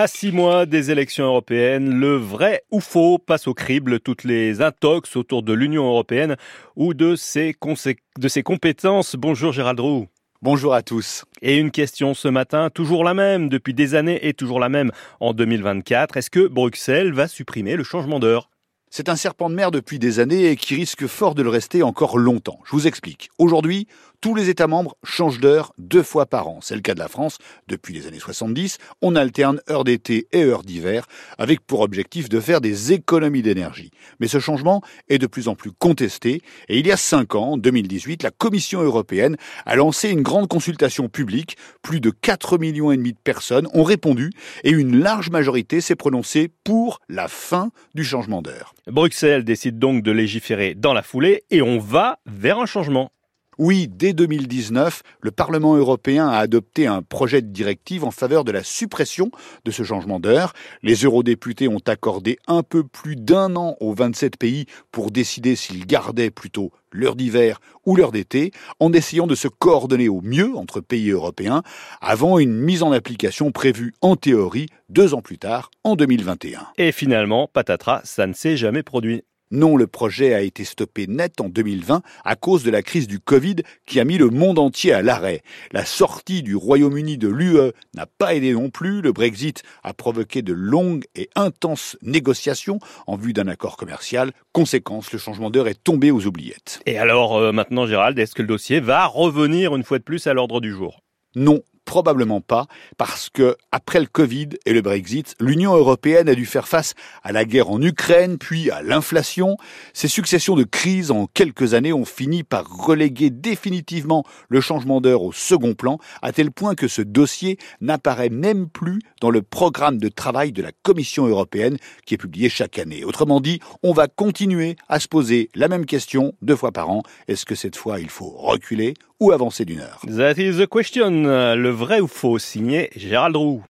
À six mois des élections européennes, le vrai ou faux passe au crible toutes les intox autour de l'Union européenne ou de ses, de ses compétences. Bonjour Gérald Roux. Bonjour à tous. Et une question ce matin, toujours la même depuis des années et toujours la même en 2024. Est-ce que Bruxelles va supprimer le changement d'heure? C'est un serpent de mer depuis des années et qui risque fort de le rester encore longtemps. Je vous explique. Aujourd'hui, tous les États membres changent d'heure deux fois par an. C'est le cas de la France. Depuis les années 70, on alterne heure d'été et heure d'hiver avec pour objectif de faire des économies d'énergie. Mais ce changement est de plus en plus contesté et il y a cinq ans, en 2018, la Commission européenne a lancé une grande consultation publique. Plus de 4 millions et demi de personnes ont répondu et une large majorité s'est prononcée pour la fin du changement d'heure. Bruxelles décide donc de légiférer dans la foulée et on va vers un changement. Oui, dès 2019, le Parlement européen a adopté un projet de directive en faveur de la suppression de ce changement d'heure. Les eurodéputés ont accordé un peu plus d'un an aux 27 pays pour décider s'ils gardaient plutôt l'heure d'hiver ou l'heure d'été, en essayant de se coordonner au mieux entre pays européens avant une mise en application prévue en théorie deux ans plus tard, en 2021. Et finalement, patatras, ça ne s'est jamais produit. Non, le projet a été stoppé net en 2020 à cause de la crise du Covid qui a mis le monde entier à l'arrêt. La sortie du Royaume-Uni de l'UE n'a pas aidé non plus. Le Brexit a provoqué de longues et intenses négociations en vue d'un accord commercial. Conséquence, le changement d'heure est tombé aux oubliettes. Et alors euh, maintenant, Gérald, est-ce que le dossier va revenir une fois de plus à l'ordre du jour? Non, Probablement pas, parce que après le Covid et le Brexit, l'Union européenne a dû faire face à la guerre en Ukraine, puis à l'inflation. Ces successions de crises en quelques années ont fini par reléguer définitivement le changement d'heure au second plan, à tel point que ce dossier n'apparaît même plus dans le programme de travail de la Commission européenne qui est publié chaque année. Autrement dit, on va continuer à se poser la même question deux fois par an. Est-ce que cette fois il faut reculer ou avancer d'une heure That is the question. Le vrai ou faux signé Gérald Roux.